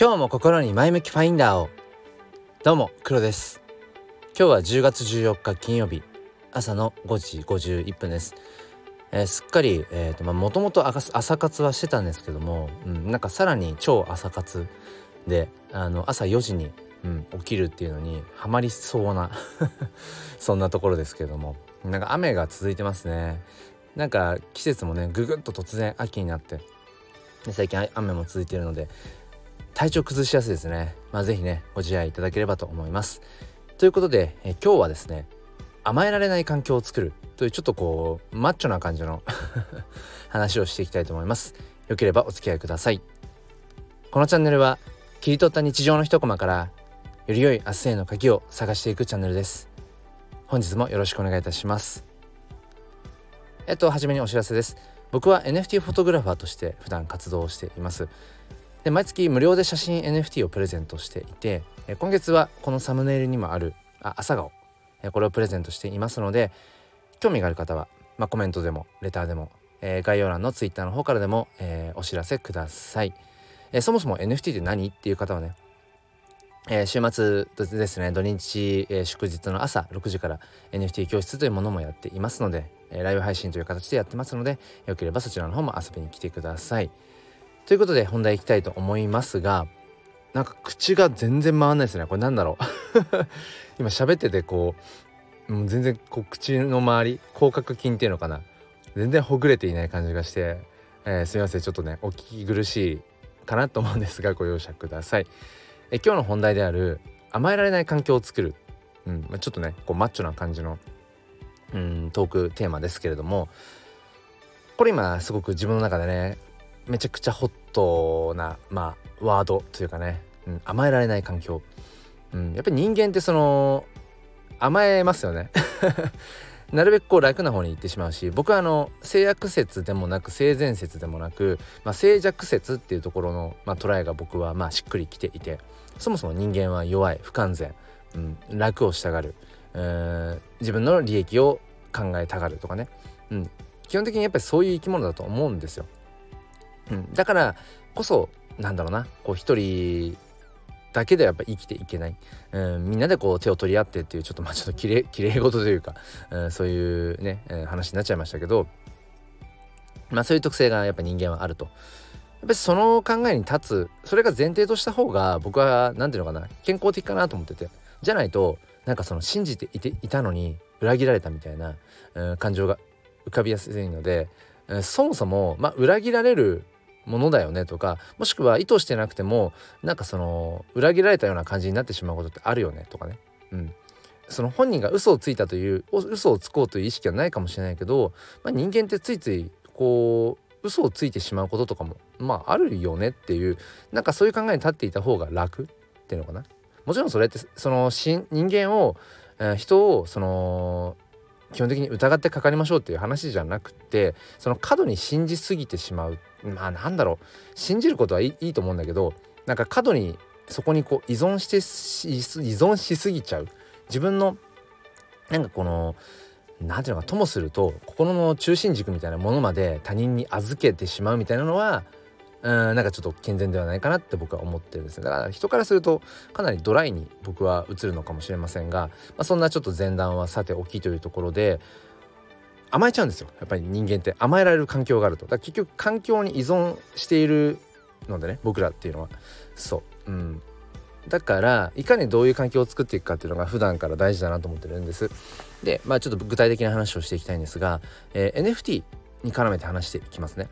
今日も心に前向きファインダーを。どうも黒です。今日は10月14日金曜日。朝の5時51分です、えー、すっかりえ、ー、とまあもともと朝活はしてたんですけども、うん、なんかさらに超朝活。であの朝4時に、うん、起きるっていうのにハマりそうな そんなところですけども。なんか雨が続いてますね。なんか季節もねぐぐっと突然秋になって。最近雨も続いているので体調崩しやすいですね。まあ是非ねご自愛いただければと思います。ということでえ今日はですね甘えられない環境を作るというちょっとこうマッチョな感じの 話をしていきたいと思います。よければお付き合いください。このチャンネルは切り取った日常の一コマからより良い明日への鍵を探していくチャンネルです。本日もよろしくお願いいたします。えっと初めにお知らせです。僕は NFT フォトグラファーとして普段活動しています。で毎月無料で写真 NFT をプレゼントしていて今月はこのサムネイルにもあるあ朝顔これをプレゼントしていますので興味がある方は、まあ、コメントでもレターでも、えー、概要欄の Twitter の方からでも、えー、お知らせください、えー、そもそも NFT って何っていう方はねえ、週末ですね土日、え、祝日の朝6時から NFT 教室というものもやっていますので、え、ライブ配信という形でやってますのでよければそちらの方も遊びに来てください。ということで本題いきたいと思いますがなんか口が全然回んないですね。これなんだろう。今喋っててこうもう全然こう口の周り口角筋っていうのかな。全然ほぐれていない感じがして、えー、すみません。ちょっとねお聞き苦しいかなと思うんですがご容赦ください。え今日の本題である甘えられない環境を作る、うんまあ、ちょっとねこうマッチョな感じのうんトークテーマですけれどもこれ今すごく自分の中でねめちゃくちゃホットなまあワードというかね、うん、甘えられない環境、うん、やっぱり人間ってその甘えますよね。なるべくこう楽な方に行ってしまうし僕はあの性悪説でもなく性善説でもなく、まあ、静寂説っていうところの、まあ、捉えが僕はまあしっくりきていてそもそも人間は弱い不完全、うん、楽をしたがる、自分の利益を考えたがるとかね、うん、基本的にやっぱりそういう生き物だと思うんですよ。うん、だからこそなんだろうな。こう一人だけでやっぱ生きていけない、うん、みんなでこう手を取り合ってっていうちょっとまあちょっときれきれい事というか、うん、そういうね、えー、話になっちゃいましたけど。まあそういう特性がやっぱ人間はあると。やっぱりその考えに立つそれが前提とした方が僕は何ていうのかな。健康的かなと思ってて。じゃないとなんかその信じていていたのに裏切られたみたいな、うん、感情が浮かびやすいので、うん、そもそも、まあ、裏切られるものだよねとかもしくは意図してなくてもなんかその裏切られたような感じになってしまうことってあるよねとかね。うんその本人が嘘をついたという嘘をつこうという意識はないかもしれないけど、まあ、人間ってついついこう嘘をついてしまうこととかもまああるよねっていうなんかそういう考えに立っていた方が楽っていうのかな。もちろんそれってその人間を、え、人をその基本的に疑ってかかりましょうっていう話じゃなくてその過度に信じすぎてしまうまあなんだろう。信じることはいいと思うんだけどなんか過度にそこにこう依存して依存しすぎちゃう。自分のなんかこの何ていうのかともすると心の中心軸みたいなものまで他人に預けてしまうみたいなのはうんなんかちょっと健全ではないかなって僕は思ってるんですね。だから人からするとかなりドライに僕は映るのかもしれませんが、まあ、そんなちょっと前段はさておきというところで甘えちゃうんですよ。やっぱり人間って。甘えられる環境があると。だから結局環境に依存しているのでね僕らっていうのは。そう。うん。だからいかにどういう環境を作っていくかっていうのが普段から大事だなと思ってるんです。でまあちょっと具体的な話をしていきたいんですが、えー、NFT に絡めて話していきますね。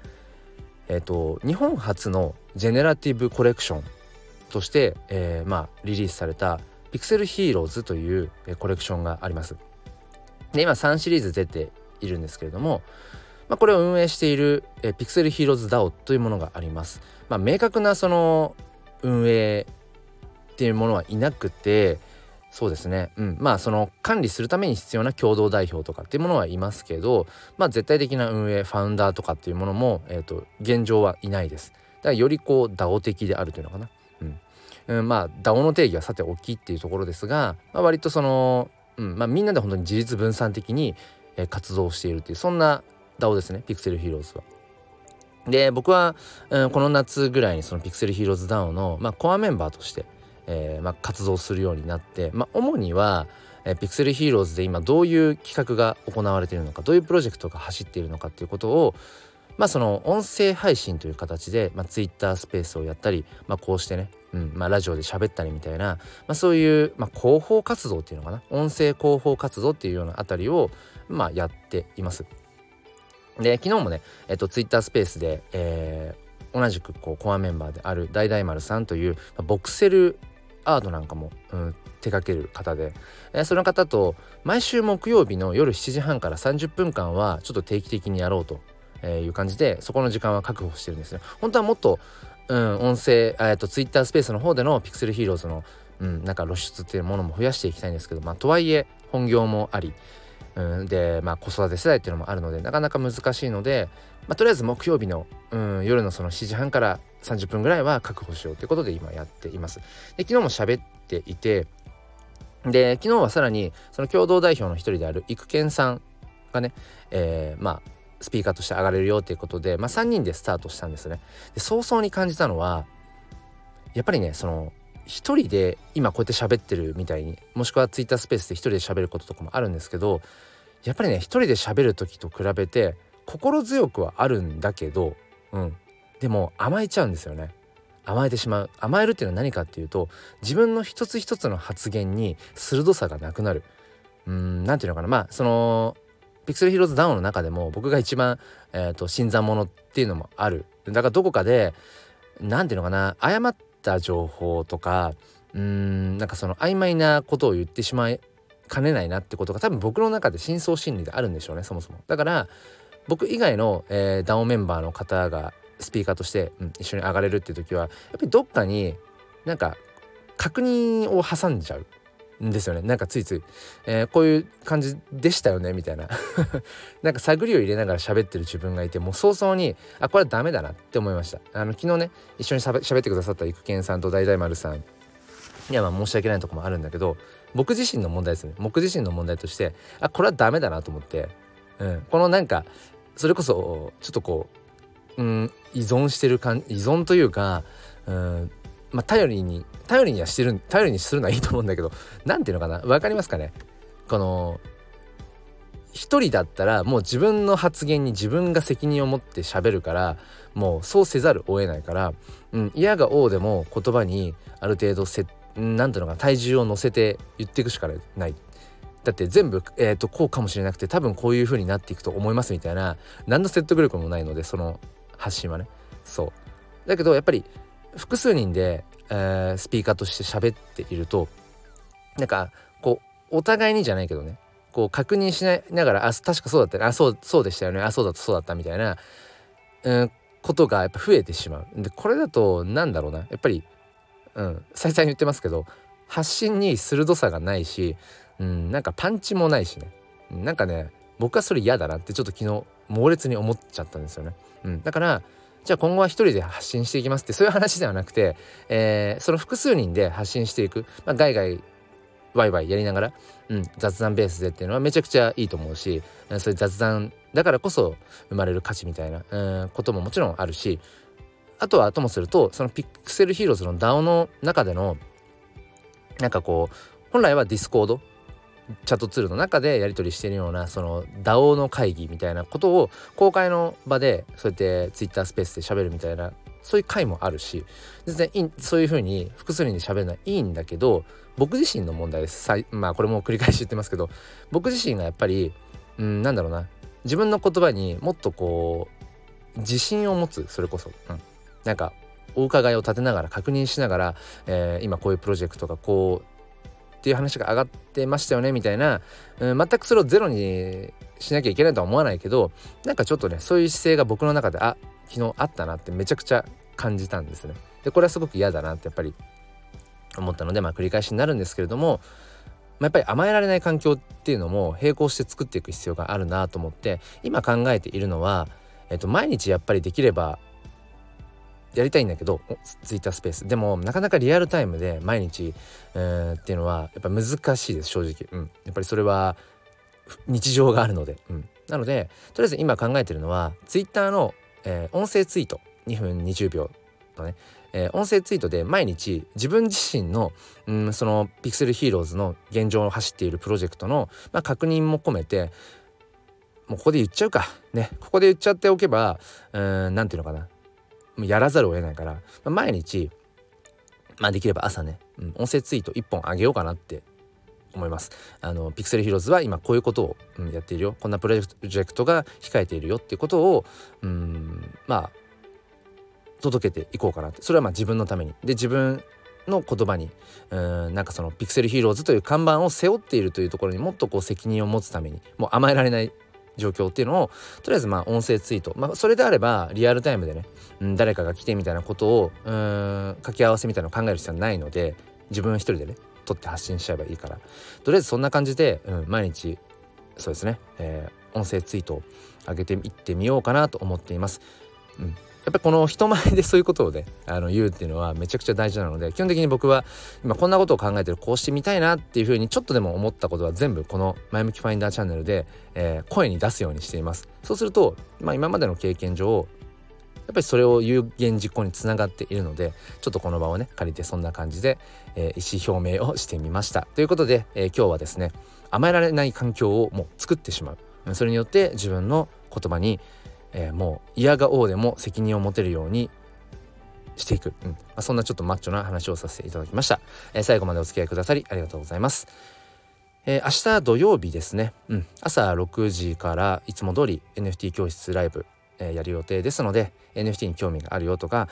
えっ、ー、と日本初のジェネラティブコレクションとして、えー、まあリリースされたピクセルヒーローズというコレクションがあります。で今3シリーズ出ているんですけれども、まあ、これを運営している、えピクセルヒーローズ DAO というものがあります。まあ、明確なその運営っていうものはいなくてそうですね、うん、まあその管理するために必要な共同代表とかっていうものはいますけど、まあ、絶対的な運営ファウンダーとかっていうものも、えーと、現状はいないです。だからよりこう DAO 的であるというのかな。うんうん、まあ DAO の定義はさておきっていうところですが、まあ、割とその、うんまあ、みんなで本当に自立分散的に、活動しているっていうそんな DAO ですねピクセルヒーローズは。で僕は、うん、この夏ぐらいにそのピクセルヒーローズダウンの、まあ、コアメンバーとして、えーまあ、活動するようになって、まあ、主には、えー、ピクセルヒーローズで今どういう企画が行われているのかどういうプロジェクトが走っているのかっていうことをまあその音声配信という形で、まあ、Twitter スペースをやったり、まあ、こうしてね、うんまあ、ラジオで喋ったりみたいな、まあ、そういう、まあ、広報活動っていうのかな音声広報活動っていうようなあたりを、まあ、やっています。で昨日もね、えっと、Twitter スペースで、えー、同じくこうコアメンバーである大大丸さんという、ボクセルアートなんかも、うん、手掛ける方で、えー、その方と毎週木曜日の夜7時半から30分間はちょっと定期的にやろうという感じでそこの時間は確保してるんですね。本当はもっと、うん、音声、えっと、Twitter スペースの方でのピクセルヒーローズの、うん、なんか露出っていうものも増やしていきたいんですけど、まあ、とはいえ本業もあり、うん、で、まあ、子育て世代っていうのもあるのでなかなか難しいので、まあ、とりあえず木曜日の、うん、夜のその7時半から30分ぐらいは確保しようということで今やっています。で昨日も喋っていてで昨日はさらにその共同代表の一人である育賢さんがね、えー、まあスピーカーとして上がれるよということで、まあ、3人でスタートしたんですね。で早々に感じたのはやっぱりねその一人で今こうやって喋ってるみたいにもしくはツイッタースペースで一人で喋ることとかもあるんですけどやっぱりね一人で喋る時と比べて心強くはあるんだけど、うん、でも甘えちゃうんですよね。甘えてしまう。甘えるっていうのは何かっていうと自分の一つ一つの発言に鋭さがなくなる。うん何て言うのかな。まあそのピクセルヒーローズダウンの中でも僕が一番、えーと、新参者っていうのもある。だからどこかで何ていうのかな。誤った情報とかうーんなんかその曖昧なことを言ってしまいかねないなってことが多分僕の中で深層心理であるんでしょうねそもそも。だから僕以外の、えー、ダウンメンバーの方がスピーカーとして、うん、一緒に上がれるっていう時はやっぱりどっかになんか確認を挟んじゃう。んですよね。なんかついつい、えー、こういう感じでしたよねみたいな。なんか探りを入れながら喋ってる自分がいてもう早々にあこれはダメだなって思いました。あの昨日ね一緒にしゃべってくださった育賢さんと大大丸さん。いやまあ申し訳ないとこもあるんだけど僕自身の問題ですね。僕自身の問題としてあこれはダメだなと思って、うん、このなんかそれこそちょっとこう、うん、依存してる感依存というか、うん、まあ、頼りに頼りにはしてる頼りにするのはいいと思うんだけど何ていうのかな分かりますかね？この一人だったらもう自分の発言に自分が責任を持って喋るからもうそうせざるを得ないから、うん、嫌が王でも言葉にある程度せなんていうのかな体重を乗せて言っていくしかない。だって全部、えーと、こうかもしれなくて多分こういう風になっていくと思いますみたいな何の説得力もないのでその発信はね。そう。だけどやっぱり複数人で、えー、スピーカーとして喋っているとなんかこうお互いにじゃないけどねこう確認しながらあ確かそうだったねあそうそうでしたよねあそうだったそうだったみたいな、うん、ことがやっぱ増えてしまう。でこれだとなんだろうなやっぱり、うん、再々言ってますけど発信に鋭さがないし、うん、なんかパンチもないしねなんかね僕はそれ嫌だなってちょっと昨日猛烈に思っちゃったんですよね。うん、だからじゃあ今後は一人で発信していきますってそういう話ではなくて、えー、その複数人で発信していく、まあ、ガイガイワイワイやりながら、うん、雑談ベースでっていうのはめちゃくちゃいいと思うしそういう雑談だからこそ生まれる価値みたいな、うん、ことももちろんあるしあとはともするとそのピクセルヒーローズの DAO の中でのなんかこう本来はディスコードチャットツールの中でやり取りしてるようなその DAO の会議みたいなことを公開の場でそうやって Twitter スペースで喋るみたいなそういう回もあるし全然そういう風に複数人で喋るのはいいんだけど僕自身の問題です。まあこれも繰り返し言ってますけど僕自身がやっぱりうんなんだろうな。自分の言葉にもっとこう自信を持つそれこそ、うん、なんかお伺いを立てながら確認しながら、えー、今こういうプロジェクトがこうっていう話が上がってましたよねみたいな、うん、全くそれをゼロにしなきゃいけないとは思わないけどなんかちょっとねそういう姿勢が僕の中であ昨日あったなってめちゃくちゃ感じたんですね。でこれはすごく嫌だなってやっぱり思ったのでまあ繰り返しになるんですけれども、まあ、やっぱり甘えられない環境っていうのも並行して作っていく必要があるなと思って今考えているのは、えっと、毎日やっぱりできればやりたいんだけどツイッタースペース。でもなかなかリアルタイムで毎日、えー、っていうのはやっぱ難しいです正直、うん、やっぱりそれは日常があるので、うん、なのでとりあえず今考えてるのはツイッターのえー、音声ツイート2分20秒のね、えー、音声ツイートで毎日自分自身の、うん、そのピクセルヒーローズの現状を走っているプロジェクトの、まあ、確認も込めてもうここで言っちゃうか。ね。ここで言っちゃっておけば何て言うのかな。やらざるを得ないから、まあ、毎日まあできれば朝ね、うん、音声ツイート1本あげようかなって思います。あのピクセルヒーローズは今こういうことを、うん、やっているよ。こんなプロジェクトが控えているよっていうことをうんまあ届けていこうかなって。それはまあ自分のために。で自分の言葉にうんなんかそのピクセルヒーローズという看板を背負っているというところにもっとこう責任を持つためにもう甘えられない状況っていうのをとりあえずまあ音声ツイート、まあ、それであればリアルタイムでね、うん、誰かが来てみたいなことをうん掛け合わせみたいなのを考える必要はないので自分一人でね撮って発信しちゃえばいいから。とりあえずそんな感じで、うん、毎日そうですね、えー、音声ツイートを上げていってみようかなと思っています。うん。やっぱりこの人前でそういうことをね あの言うっていうのはめちゃくちゃ大事なので基本的に僕は今こんなことを考えてるこうしてみたいなっていうふうにちょっとでも思ったことは全部この「前向きファインダーチャンネルで」えー、声に出すようにしています。そうすると、まあ、今までの経験上やっぱりそれを有言実行につながっているのでちょっとこの場をね借りてそんな感じで、えー、意思表明をしてみました。ということで、えー、今日はですね甘えられない環境をもう作ってしまう。それによって自分の言葉にえー、もう嫌が王でも責任を持てるようにしていく、うん。まあ、そんなちょっとマッチョな話をさせていただきました、えー、最後までお付き合いくださりありがとうございます、えー、明日土曜日ですね、うん、朝6時からいつも通り NFT 教室ライブ、えー、やる予定ですので NFT に興味があるよとか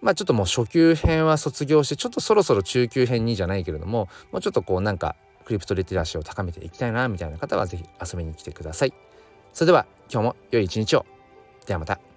まあちょっともう初級編は卒業してちょっとそろそろ中級編にじゃないけれどももうちょっとこうなんかクリプトリテラシーを高めていきたいなみたいな方は是非遊びに来てください。それでは今日も良い一日を。ではまた。